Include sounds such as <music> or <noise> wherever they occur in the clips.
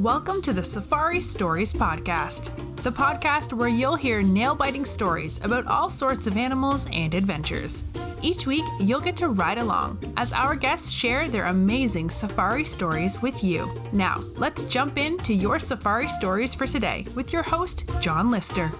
Welcome to the Safari Stories Podcast, the podcast where you'll hear nail biting stories about all sorts of animals and adventures. Each week, you'll get to ride along as our guests share their amazing safari stories with you. Now, let's jump into your safari stories for today with your host, John Lister.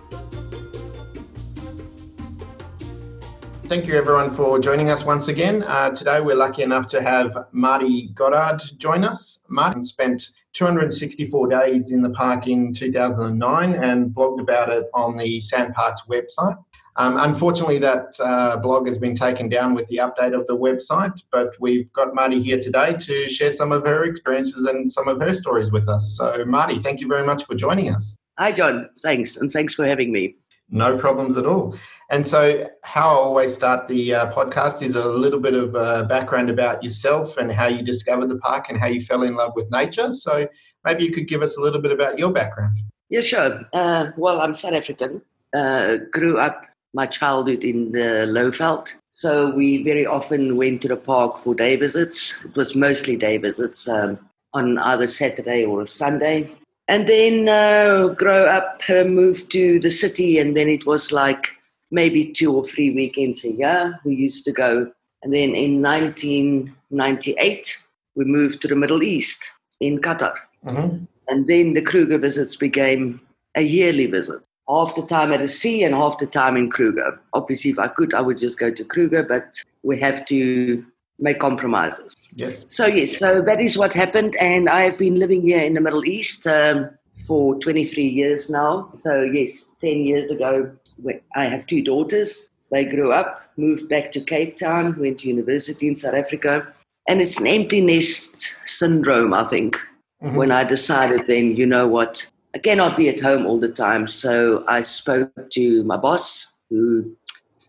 Thank you, everyone, for joining us once again. Uh, today, we're lucky enough to have Marty Goddard join us. Marty spent 264 days in the park in 2009 and blogged about it on the SANParks website. Um, unfortunately, that uh, blog has been taken down with the update of the website, but we've got Marty here today to share some of her experiences and some of her stories with us. So, Marty, thank you very much for joining us. Hi, John. Thanks, and thanks for having me. No problems at all. And so, how I always start the uh, podcast is a little bit of uh, background about yourself and how you discovered the park and how you fell in love with nature. So, maybe you could give us a little bit about your background. Yeah, sure. Uh, well, I'm South African. Uh, grew up my childhood in the Lowveld. So, we very often went to the park for day visits. It was mostly day visits um, on either Saturday or a Sunday. And then uh, grow up, uh, moved to the city, and then it was like maybe two or three weekends a year. We used to go. And then in 1998, we moved to the Middle East in Qatar. Mm-hmm. And then the Kruger visits became a yearly visit. Half the time at the sea and half the time in Kruger. Obviously, if I could, I would just go to Kruger, but we have to make compromises. Yes. So, yes, so that is what happened. And I've been living here in the Middle East um, for 23 years now. So, yes, 10 years ago, I have two daughters. They grew up, moved back to Cape Town, went to university in South Africa. And it's an empty nest syndrome, I think, mm-hmm. when I decided then, you know what, I cannot be at home all the time. So I spoke to my boss, who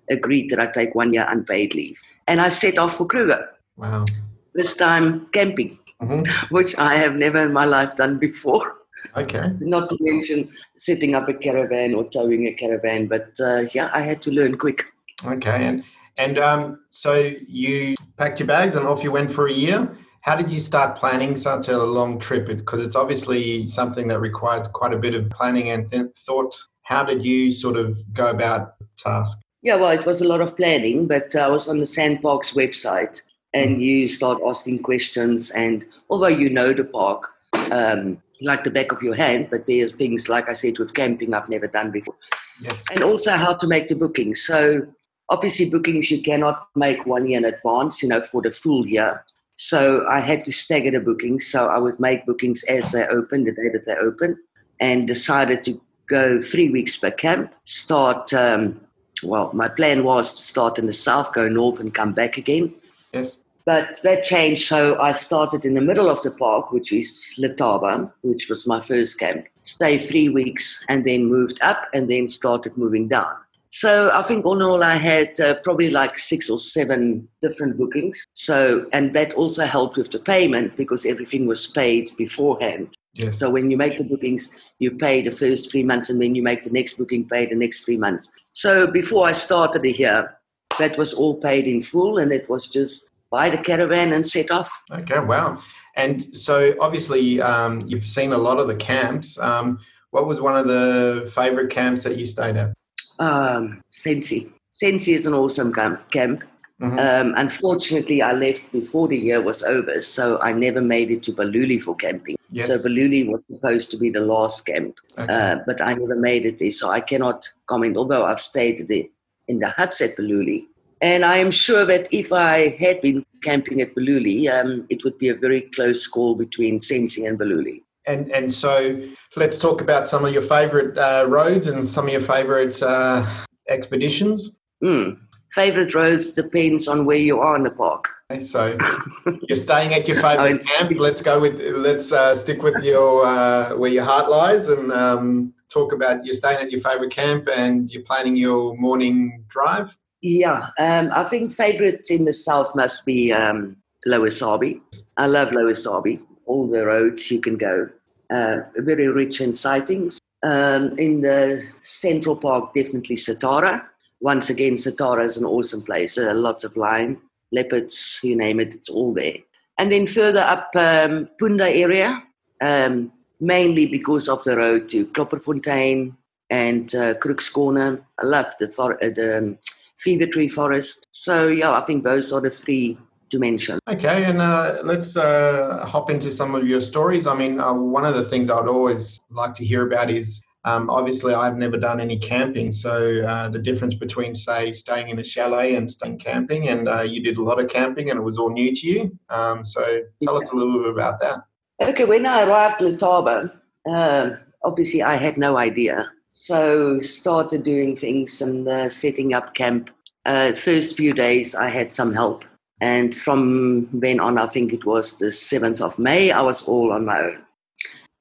agreed that I take one year unpaid leave. And I set off for Kruger. Wow. This time camping, mm-hmm. which I have never in my life done before. Okay. <laughs> Not to mention setting up a caravan or towing a caravan, but uh, yeah, I had to learn quick. Okay, and and um, so you packed your bags and off you went for a year. How did you start planning such a long trip? Because it's obviously something that requires quite a bit of planning and th- thought. How did you sort of go about the task? Yeah, well, it was a lot of planning, but I was on the SANParks website, and mm. you start asking questions. And although you know the park, um, like the back of your hand, but there's things, like I said, with camping I've never done before. Yes. And also how to make the bookings. So obviously bookings you cannot make one year in advance, you know, for the full year. So I had to stagger the bookings. So I would make bookings as they open, the day that they open, and decided to go three weeks per camp. Start, um, well, my plan was to start in the south, go north, and come back again. Yes. But that changed, so I started in the middle of the park, which is Letaba, which was my first camp. Stayed three weeks and then moved up and then started moving down. So I think all in all, I had uh, probably like six or seven different bookings. So, and that also helped with the payment because everything was paid beforehand. Yes. So when you make the bookings, you pay the first three months and then you make the next booking, pay the next three months. So before I started here, that was all paid in full and it was just buy the caravan and set off. Okay, wow. And so obviously um, you've seen a lot of the camps. Um, what was one of the favorite camps that you stayed at? Um, Sensi. Sensi is an awesome camp. camp. Mm-hmm. Um, unfortunately, I left before the year was over, so I never made it to Balule for camping. Yes. So Balule was supposed to be the last camp, okay. uh, but I never made it there, so I cannot comment. Although I've stayed there in the huts at Balule, and I am sure that if I had been camping at Balule, um, it would be a very close call between Sensi and Balule. And and so let's talk about some of your favourite uh, roads and some of your favourite uh, expeditions. Mm. Favorite roads depends on where you are in the park. Okay, so <laughs> you're staying at your favourite camp. Let's go with let's uh, stick with your uh, where your heart lies and um, talk about you're staying at your favourite camp and you're planning your morning drive. Yeah, um, I think favorites in the south must be um, Lower Sabie. I love Lower Sabie. All the roads you can go, uh, very rich in sightings. Um, in the Central Park, definitely Satara. Once again, Satara is an awesome place. Uh, lots of lion, leopards, you name it, it's all there. And then further up, um, Punda area, um, mainly because of the road to Klopperfontein and uh, Crooks Corner. I love the, for- uh, the um, Fever Tree Forest. So, yeah, I think those are the three to mention. Okay, and uh, let's uh, hop into some of your stories. I mean, uh, one of the things I'd always like to hear about is um, obviously I've never done any camping, so uh, the difference between, say, staying in a chalet and staying camping, and uh, you did a lot of camping and it was all new to you. Um, so tell us a little bit about that. Okay, when I arrived in Letaba, uh, obviously I had no idea. So started doing things and uh, setting up camp. Uh, first few days I had some help. And from then on, I think it was the 7th of May, I was all on my own.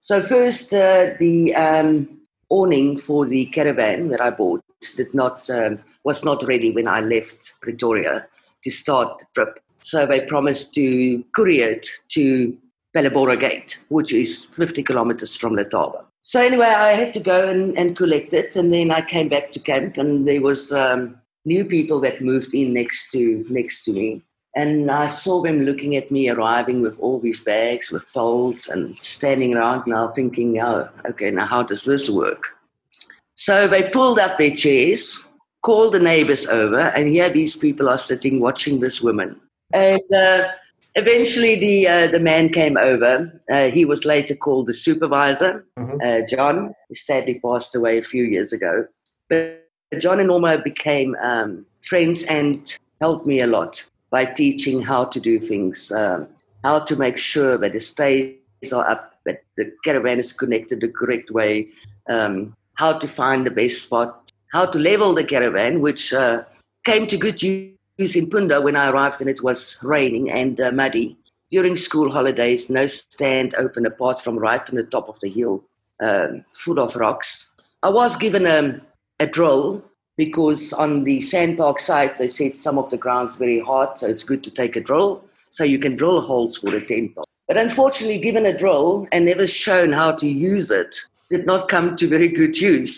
So first, uh, the um, awning for the caravan that I bought did not um, was not ready when I left Pretoria to start the trip. So they promised to courier it to Phalaborwa Gate, which is 50 kilometers from Letaba. So anyway, I had to go and, and collect it, and then I came back to camp, and there was um, new people that moved in next to next to me, and I saw them looking at me arriving with all these bags with poles and standing around now thinking, oh, okay, now how does this work? So they pulled up their chairs, called the neighbors over, and here these people are sitting watching this woman. And uh, eventually the, uh, the man came over. Uh, he was later called the supervisor, Mhm. John. He sadly passed away a few years ago. But John and Norma became um, friends and helped me a lot by teaching how to do things, um, how to make sure that the stays are up, that the caravan is connected the correct way, um, how to find the best spot, how to level the caravan, which uh, came to good use in Punda when I arrived and it was raining and uh, muddy. During school holidays, no stand open apart from right on the top of the hill, um, full of rocks. I was given a, a drill because on the sand SANParks site they said some of the ground's very hard, so it's good to take a drill so you can drill holes for the tent pole. But unfortunately, given a drill and never shown how to use it, did not come to very good use.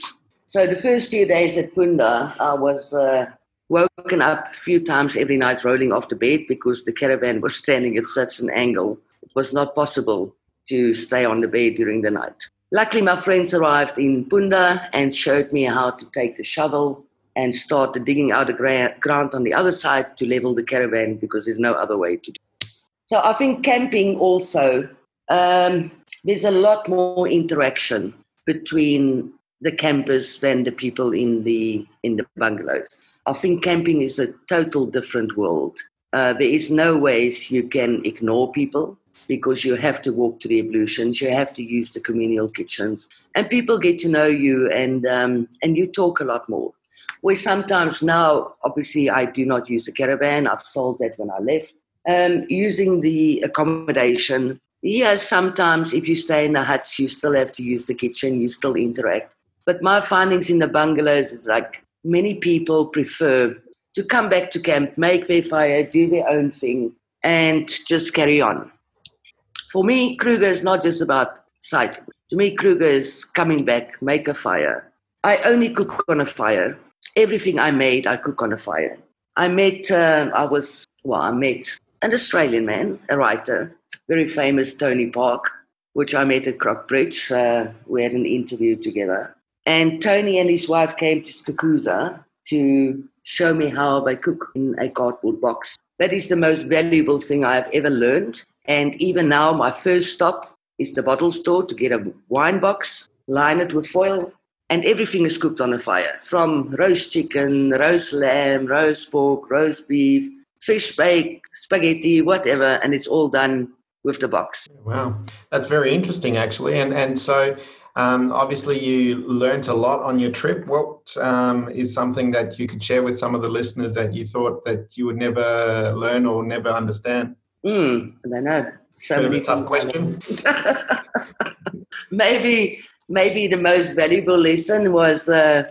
So the first few days at Punda, I was uh, woken up a few times every night rolling off the bed because the caravan was standing at such an angle. It was not possible to stay on the bed during the night. Luckily, my friends arrived in Punda and showed me how to take the shovel and start digging out the gra- ground on the other side to level the caravan because there's no other way to do it. So I think camping also, um, there's a lot more interaction between the campers than the people in the in the bungalows. I think camping is a total different world. Uh, there is no ways you can ignore people because you have to walk to the ablutions, you have to use the communal kitchens, and people get to know you and um, and you talk a lot more. Where sometimes now, obviously, I do not use the caravan. I've sold that when I left. Um, using the accommodation, yeah, sometimes if you stay in the huts, you still have to use the kitchen, you still interact. But my findings in the bungalows is like many people prefer to come back to camp, make their fire, do their own thing, and just carry on. For me, Kruger is not just about sight. To me, Kruger is coming back, make a fire. I only cook on a fire. Everything I made, I cook on a fire. I met, uh, I was, well, I met an Australian man, a writer, very famous Tony Park, which I met at Croc Bridge. Uh, we had an interview together. And Tony and his wife came to Skukuza to show me how they cook in a cardboard box. That is the most valuable thing I've ever learned. And even now, my first stop is the bottle store to get a wine box, line it with foil, and everything is cooked on a fire from roast chicken, roast lamb, roast pork, roast beef, fish bake, spaghetti, whatever, and it's all done with the box. Wow, that's very interesting, actually. And and so um, obviously you learnt a lot on your trip. What um, is something that you could share with some of the listeners that you thought that you would never learn or never understand? Mm, I don't know. So Bit many tough question. <laughs> maybe maybe the most valuable lesson was uh,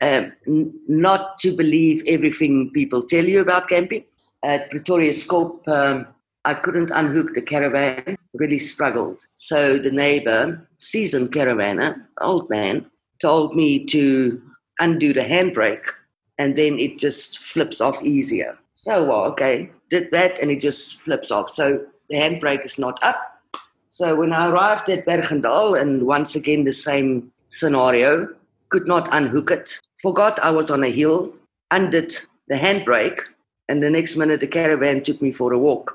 uh, n- not to believe everything people tell you about camping. At Pretoriuskop, um, I couldn't unhook the caravan, really struggled. So the neighbor, seasoned caravaner, old man, told me to undo the handbrake and then it just flips off easier. So, well, okay, did that and it just flips off. So the handbrake is not up. So when I arrived at Bergendal, and once again the same scenario, could not unhook it, forgot I was on a hill, undid the handbrake, and the next minute the caravan took me for a walk.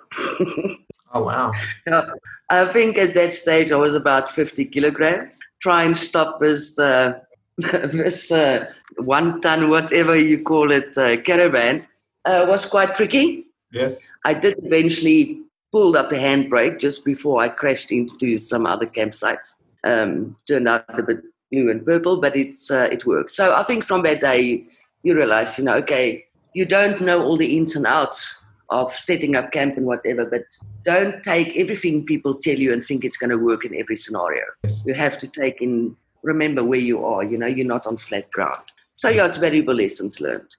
oh wow! <laughs> I think at that stage I was about 50 kilograms. Try and stop this uh, <laughs> this uh, one ton, whatever you call it, uh, caravan uh, was quite tricky. Yes. I did eventually pull up the handbrake just before I crashed into some other campsites. Um, turned out a bit blue and purple, but it's uh, it worked. So I think from that day you realize, you know, okay, you don't know all the ins and outs of setting up camp and whatever, but don't take everything people tell you and think it's going to work in every scenario. You have to take in, remember where you are. You know, you're not on flat ground. So yeah, it's valuable lessons learned.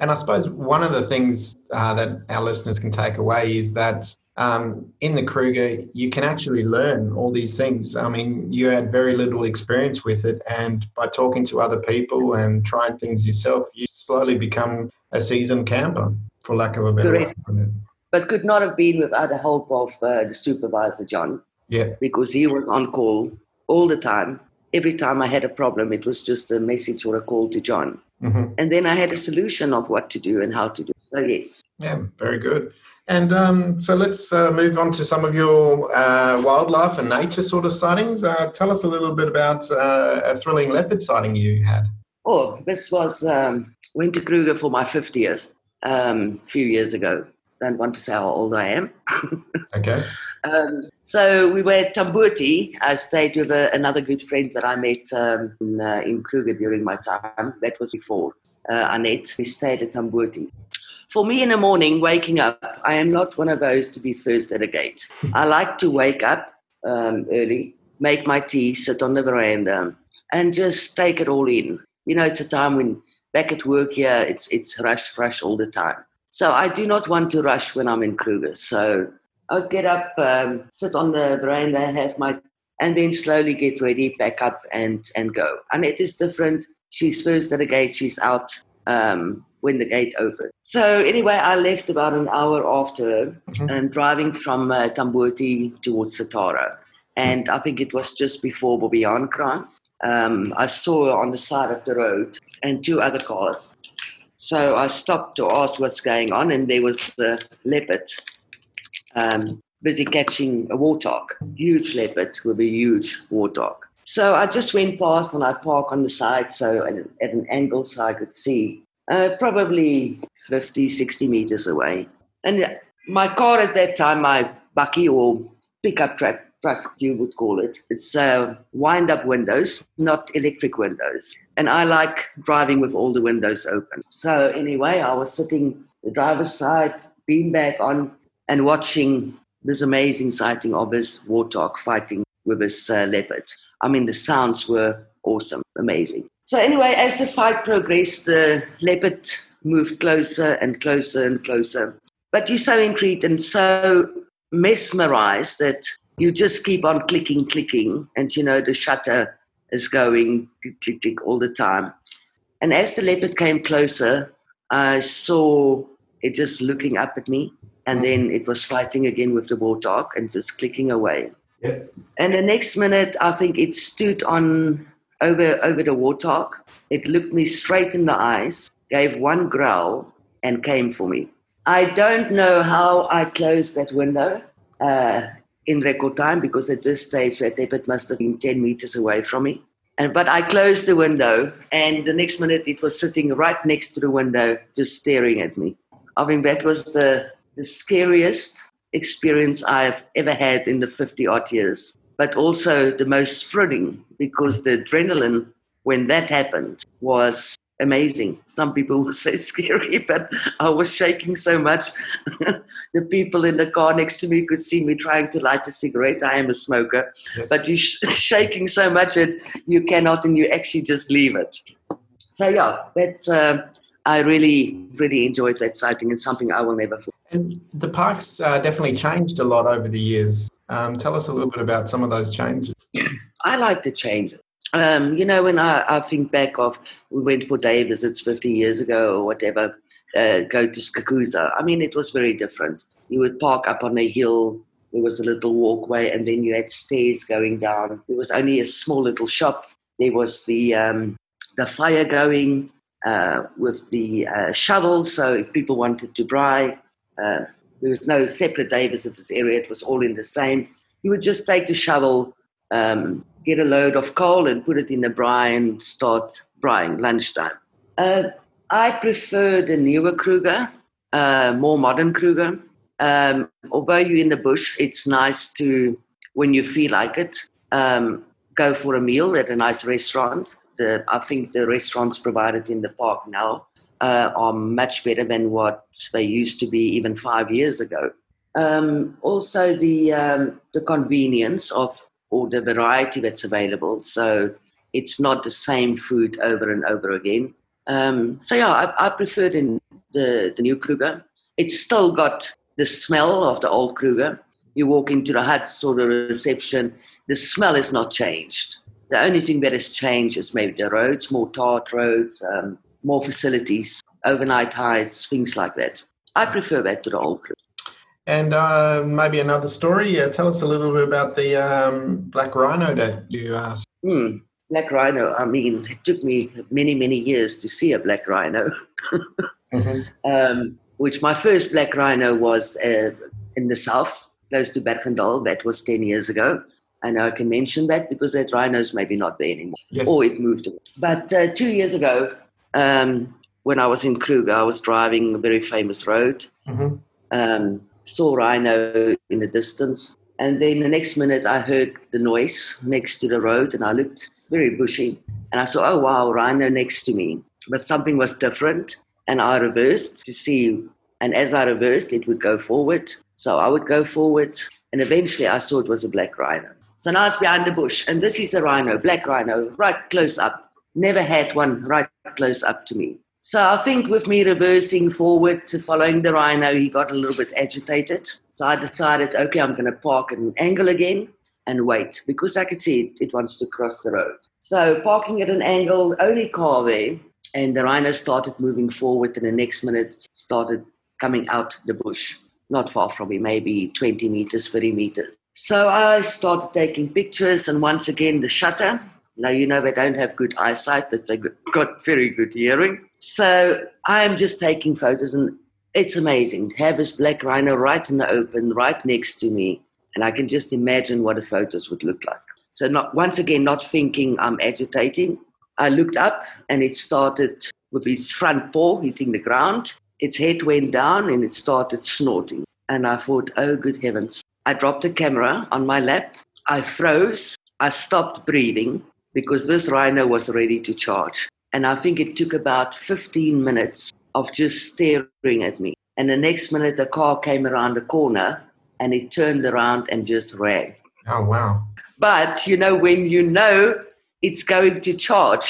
And I suppose one of the things uh, that our listeners can take away is that um, in the Kruger, you can actually learn all these things. I mean, you had very little experience with it, and by talking to other people and trying things yourself, you slowly become a seasoned camper, for lack of a better Correct. word. But could not have been without the help of uh, the supervisor, John, Yeah, because he was on call all the time. Every time I had a problem, it was just a message or a call to John. hmm And then I had a solution of what to do and how to do. So, yes. yeah, very good. And um, so let's uh, move on to some of your uh, wildlife and nature sort of sightings. Uh, tell us a little bit about uh, a thrilling leopard sighting you had. Oh, this was um, went to Kruger for my 50th um, a few years ago. Don't want to say how old I am. <laughs> Okay. um, so we were at Tamboti. I stayed with a, another good friend that I met um, in, uh, in Kruger during my time. That was before uh, Annette. We stayed at Tamboti. For me in the morning, waking up, I am not one of those to be first at a gate. <laughs> I like to wake up um, early, make my tea, sit on the veranda, and just take it all in. You know, it's a time when back at work here, it's it's rush, rush all the time. So I do not want to rush when I'm in Kruger. So I'll get up, um, sit on the veranda, have my, and then slowly get ready, pack up, and and go. And it is different. She's first at the gate. She's out um, when the gate opens. So anyway, I left about an hour after her Mhm. and driving from uh, Tamboti towards Satara. And I think it was just before Bobbejaankrans. Um, I saw on the side of the road and two other cars. So I stopped to ask what's going on, and there was the leopard um, busy catching a warthog, huge leopard with a huge warthog. So I just went past and I parked on the side, so at, at an angle so I could see, uh, probably 50, 60 meters away. And my car at that time, my bakkie or pickup truck, truck you would call it, it's uh, wind up windows, not electric windows. And I like driving with all the windows open. So anyway, I was sitting the driver's side, beanbag on, and watching this amazing sighting of this warthog fighting with this uh, leopard. I mean, the sounds were awesome, amazing. So anyway, as the fight progressed, the leopard moved closer and closer and closer. But you're so intrigued and so mesmerized that you just keep on clicking, clicking, and you know the shutter is going click, click, click all the time. And as the leopard came closer, I saw it just looking up at me, and then it was fighting again with the warthog and just clicking away. Yes. And the next minute, I think it stood on over over the warthog. It looked me straight in the eyes, gave one growl, and came for me. I don't know how I closed that window uh, in record time because at this stage that leopard must have been 10 meters away from me. And but I closed the window, and the next minute it was sitting right next to the window, just staring at me. I mean that was the the scariest experience I've ever had in the 50 odd years, but also the most thrilling because the adrenaline when that happened was amazing. Some people would <laughs> say scary, but I was shaking so much. <laughs> the people in the car next to me could see me trying to light a cigarette. I am a smoker, Yes. but you're sh- <laughs> shaking so much that you cannot and you actually just leave it. So, yeah, that's. Uh, I really, really enjoyed that sighting and something I will never forget. And the park's uh, definitely changed a lot over the years. Um, tell us a little bit about some of those changes. I like the changes. Um, you know, when I, I think back of we went for day visits 50 years ago or whatever, uh, go to Skukuza. I mean, it was very different. You would park up on a hill There was a little walkway, and then you had stairs going down. There was only a small little shop. There was the um, the fire going uh, with the uh, shovel. So if people wanted to braai, uh, there was no separate day visitors area. It was all in the same. You would just take the shovel, um, get a load of coal, and put it in the braai and start braaiing lunchtime. Uh, I prefer the newer Kruger, uh, more modern Kruger. Um, although you're in the bush, it's nice to, when you feel like it, um, go for a meal at a nice restaurant. The, I think the restaurants provided in the park now uh, are much better than what they used to be even five years ago. Um, also, the um, the convenience of or the variety that's available. So it's not the same food over and over again. Um, so yeah, I, I prefer the, the, the new Kruger. It's still got the smell of the old Kruger. You walk into the huts or the reception, the smell is not changed. The only thing that has changed is maybe the roads, more tarred roads, um, more facilities, overnight hides, things like that. I prefer that to the old Kruger. And uh, maybe another story. Uh, tell us a little bit about the um, black rhino that you asked. Hmm black rhino, I mean, it took me many, many years to see a black rhino. mm-hmm. <laughs> um, which my first black rhino was uh, in the south, close to Bergendal. That was 10 years ago. I know I can mention that because that rhino's maybe not there anymore, yes. or it moved away. But uh, two years ago, um, when I was in Kruger, I was driving a very famous road, mm-hmm. Saw rhino in the distance, and then the next minute I heard the noise next to the road, and I looked very bushy. And I saw, oh wow, rhino next to me. But something was different. And I reversed to see. And as I reversed, it would go forward. So I would go forward. And eventually I saw it was a black rhino. So now it's behind the bush. And this is a rhino, black rhino, right close up. Never had one right close up to me. So I think with me reversing forward to following the rhino, he got a little bit agitated. So I decided, okay, I'm going to park at an angle again and wait because I could see it, it wants to cross the road. So parking at an angle, only car there, and the rhino started moving forward, and the next minute started coming out the bush, not far from me, maybe 20 meters, 30 meters. So I started taking pictures, and once again the shutter. Now you know they don't have good eyesight, but they've got very good hearing. So I'm just taking photos, and it's amazing. To have this black rhino right in the open, right next to me, and I can just imagine what the photos would look like. So not once again, not thinking I'm agitating. I looked up and it started with its front paw hitting the ground. Its head went down and it started snorting. And I thought, oh good heavens. I dropped the camera on my lap. I froze. I stopped breathing because this rhino was ready to charge. And I think it took about 15 minutes of just staring at me. And the next minute, the car came around the corner and it turned around and just ran. Oh, wow. But, you know, when you know it's going to charge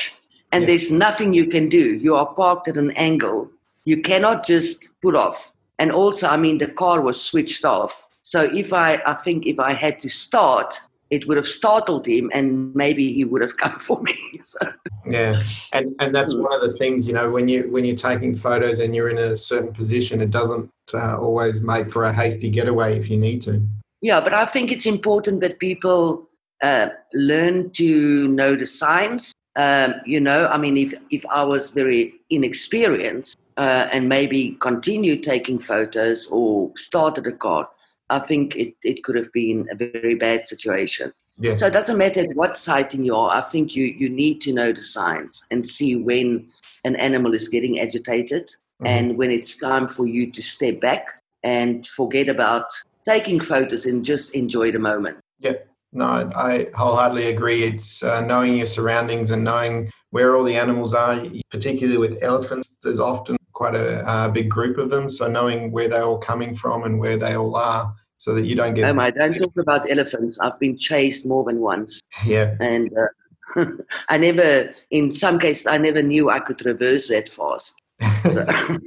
and yeah. there's nothing you can do, you are parked at an angle, you cannot just put off. And also, I mean, the car was switched off. So if I, I think if I had to start, it would have startled him and maybe he would have <laughs> come for me. So. Yeah, and and that's one of the things you know when you when you're taking photos and you're in a certain position, it doesn't uh, always make for a hasty getaway if you need to. Yeah, but I think it's important that people uh, learn to know the signs. Um, you know, I mean, if if I was very inexperienced uh, and maybe continued taking photos or started a car, I think it, it could have been a very bad situation. Yeah. So it doesn't matter what sighting you are. I think you, you need to know the signs and see when an animal is getting agitated mm-hmm. and when it's time for you to step back and forget about taking photos and just enjoy the moment. Yeah, no, I wholeheartedly agree. It's uh, knowing your surroundings and knowing where all the animals are, particularly with elephants. There's often quite a uh, big group of them, so knowing where they're all coming from and where they all are so that you don't get. Um, I don't talk about elephants. I've been chased more than once. Yeah. And uh, <laughs> I never, in some cases, I never knew I could reverse that fast. <laughs>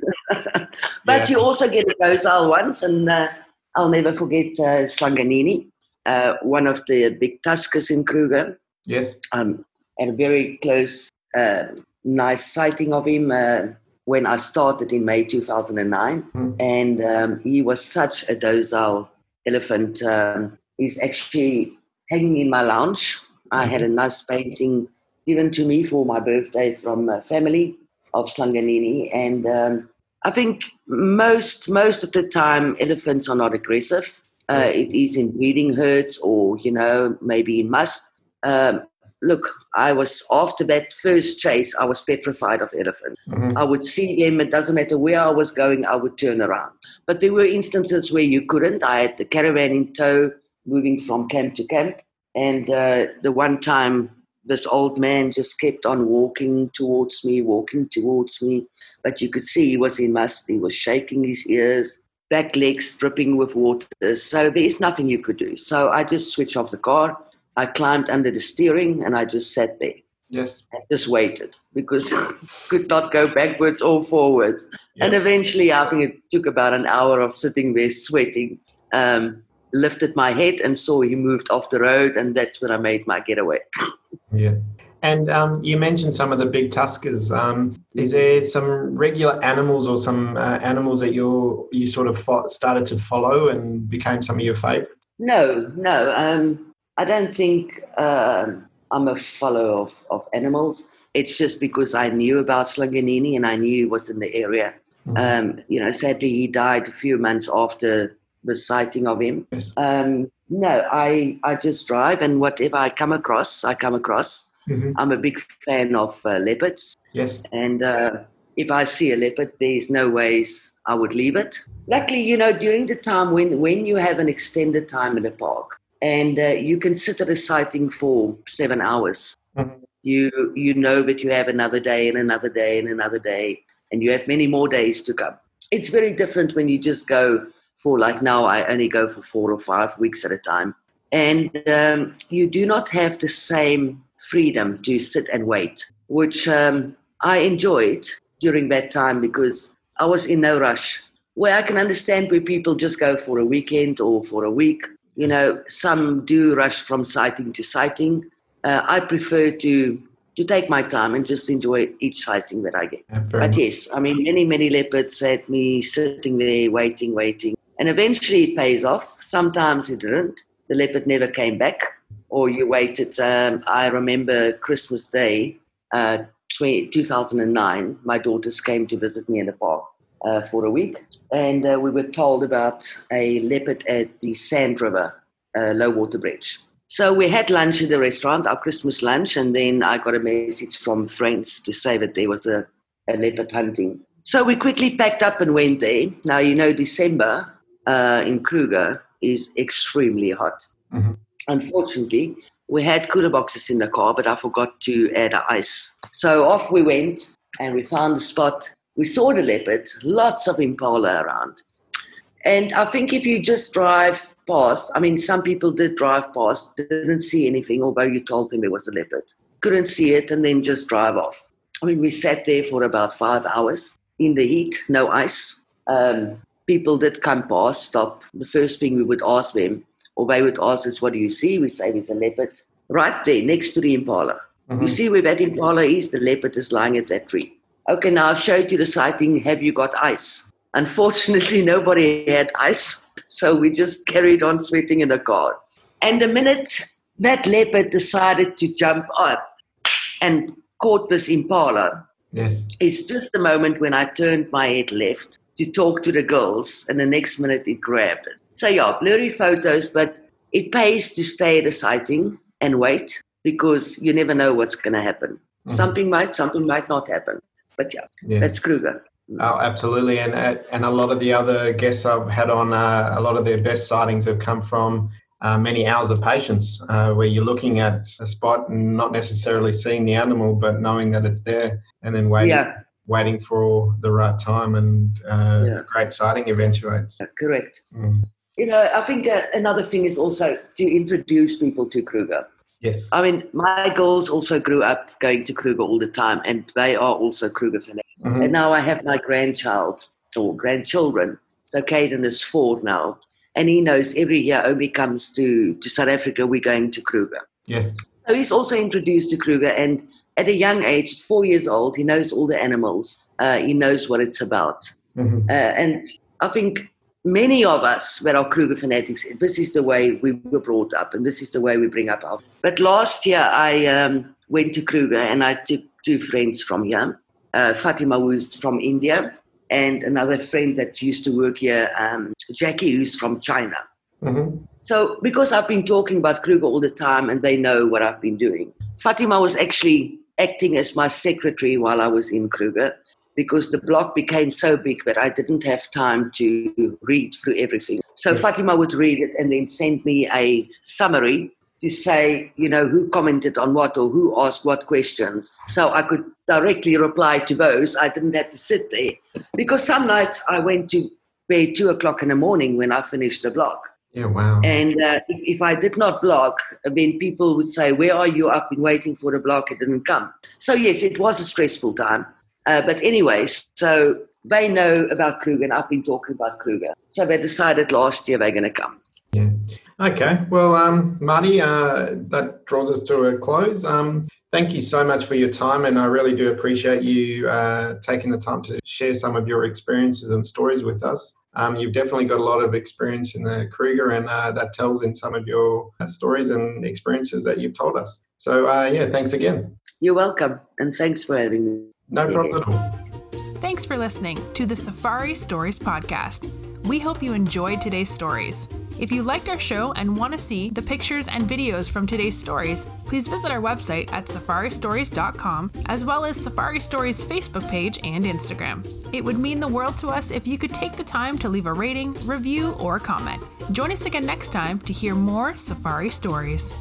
but yeah. you also get a gozal once, and uh, I'll never forget uh, Hlanganini, uh, one of the big tuskers in Kruger. Yes. Um, and a very close, uh, nice sighting of him uh, when I started in May 2009. Mm. And um, he was such a docile elephant um, is actually hanging in my lounge. I had a nice painting given to me for my birthday from a family of Hlanganini, and um, I think most most of the time elephants are not aggressive. Uh, it is in breeding herds or you know maybe in musth. Um, look, I was after that first chase, I was petrified of elephants. Mm-hmm. I would see them, it doesn't matter where I was going, I would turn around. But there were instances where you couldn't. I had the caravan in tow, moving from camp to camp. And uh, the one time, this old man just kept on walking towards me, walking towards me. But you could see he was in musth. He was shaking his ears, back legs dripping with water. So there is nothing you could do. So I just switched off the car I climbed under the steering and I just sat there. Yes. I just waited because I <laughs> could not go backwards or forwards. And eventually, I think it took about an hour of sitting there sweating. Um, lifted my head and saw he moved off the road, and that's when I made my getaway. <laughs> yeah. And um, you mentioned some of the big tuskers. Um, is there some regular animals or some uh, animals that you you sort of fo- started to follow and became some of your favourites? No, no. Um, I don't think uh, I'm a follower of, of animals. It's just because I knew about Hlanganini and I knew he was in the area. Mm-hmm. Um, you know, sadly, he died a few months after the sighting of him. Yes. Um, no, I, I just drive and whatever I come across, I come across. Mm-hmm. I'm a big fan of uh, leopards. Yes. And uh, if I see a leopard, there's no ways I would leave it. Luckily, you know, during the time when, when you have an extended time in the park, and uh, you can sit at a sighting for seven hours. Mm-hmm. You you know that you have another day and another day and another day, and you have many more days to come. It's very different when you just go for like now. I only go for four or five weeks at a time, and um, you do not have the same freedom to sit and wait, which um, I enjoyed during that time because I was in no rush. Where I can understand where people just go for a weekend or for a week you know, some do rush from sighting to sighting. Uh, I prefer to to take my time and just enjoy each sighting that I get. Yeah, but much. yes, I mean, many many leopards had me sitting there waiting, waiting, and eventually it pays off. Sometimes it didn't. The leopard never came back, or you waited. Um, I remember Christmas Day, uh, 20, 2009. My daughters came to visit me in the park for a week, and uh, we were told about a leopard at the Sand River uh, low water bridge. So we had lunch at the restaurant, our Christmas lunch, and then I got a message from friends to say that there was a, a leopard hunting. So we quickly packed up and went there. Now, you know, December uh, in Kruger is extremely hot. Mm-hmm. Unfortunately, we had cooler boxes in the car, but I forgot to add ice. So off we went, and we found the spot we saw the leopards, lots of impala around. And I think if you just drive past, I mean, some people did drive past, didn't see anything, although you told them it was a leopard. Couldn't see it and then just drive off. I mean, we sat there for about five hours in the heat, no ice. Um, people did come past, stop. The first thing we would ask them, or they would ask us, What do you see? We say, There's a leopard right there next to the impala. Mm-hmm. You see where that impala is? The leopard is lying at that tree. Okay, now I've showed you the sighting. Have you got ice? Unfortunately, <laughs> nobody had ice, so we just carried on sweating in the car. And the minute that leopard decided to jump up and caught this impala, yes. it's just the moment when I turned my head left to talk to the girls, and the next minute it grabbed it. So, yeah, blurry photos, but it pays to stay at a sighting and wait because you never know what's going to happen. Mm-hmm. Something might, something might not happen. But yeah, yeah. that's Kruger. Oh, absolutely, and and a lot of the other guests I've had on, uh, a lot of their best sightings have come from uh, many hours of patience, uh, where you're looking at a spot and not necessarily seeing the animal, but knowing that it's there, and then waiting, yeah. waiting for the right time, and uh, yeah. great sighting eventuates. Correct. Mm. You know, I think uh, another thing is also to introduce people to Kruger. Yes. I mean, my girls also grew up going to Kruger all the time, and they are also Kruger fanatics. Mm-hmm. And now I have my grandchild or grandchildren. So Caden is four now, and he knows every year Obi comes to, to South Africa, we're going to Kruger. Yes. So he's also introduced to Kruger, and at a young age, four years old, he knows all the animals. Uh, he knows what it's about. Mm-hmm. Uh, and I think many of us that are Kruger fanatics, this is the way we were brought up and this is the way we bring up our. But last year I um, went to Kruger and I took two friends from here. Uh, Fatima, who's from India, and another friend that used to work here, um, Jackie, who's from China. Mm-hmm. So, because I've been talking about Kruger all the time and they know what I've been doing, Fatima was actually acting as my secretary while I was in Kruger because the block became so big that I didn't have time to read through everything. So Fatima would read it and then send me a summary to say, you know, who commented on what or who asked what questions. So I could directly reply to those. I didn't have to sit there. Because some nights I went to bed two o'clock in the morning when I finished the blog. Yeah, wow. And uh, if, if, I did not blog, then people would say, Where are you? I've been waiting for the blog, it didn't come. So, yes, it was a stressful time. Uh, but, anyways, so they know about Kruger, and I've been talking about Kruger. So they decided last year they're going to come. Yeah. Okay. Well, um, Marty, uh, that draws us to a close. Um, thank you so much for your time, and I really do appreciate you uh, taking the time to share some of your experiences and stories with us. Um, you've definitely got a lot of experience in the Kruger, and uh, that tells in some of your uh, stories and experiences that you've told us. So, uh, yeah, thanks again. You're welcome, and thanks for having me. No mm-hmm. problem at all. Thanks for listening to the Safari Stories podcast. We hope you enjoyed today's stories. If you liked our show and want to see the pictures and videos from today's stories, please visit our website at safaristories.com as well as Safari Stories Facebook page and Instagram. It would mean the world to us if you could take the time to leave a rating, review, or comment. Join us again next time to hear more Safari Stories.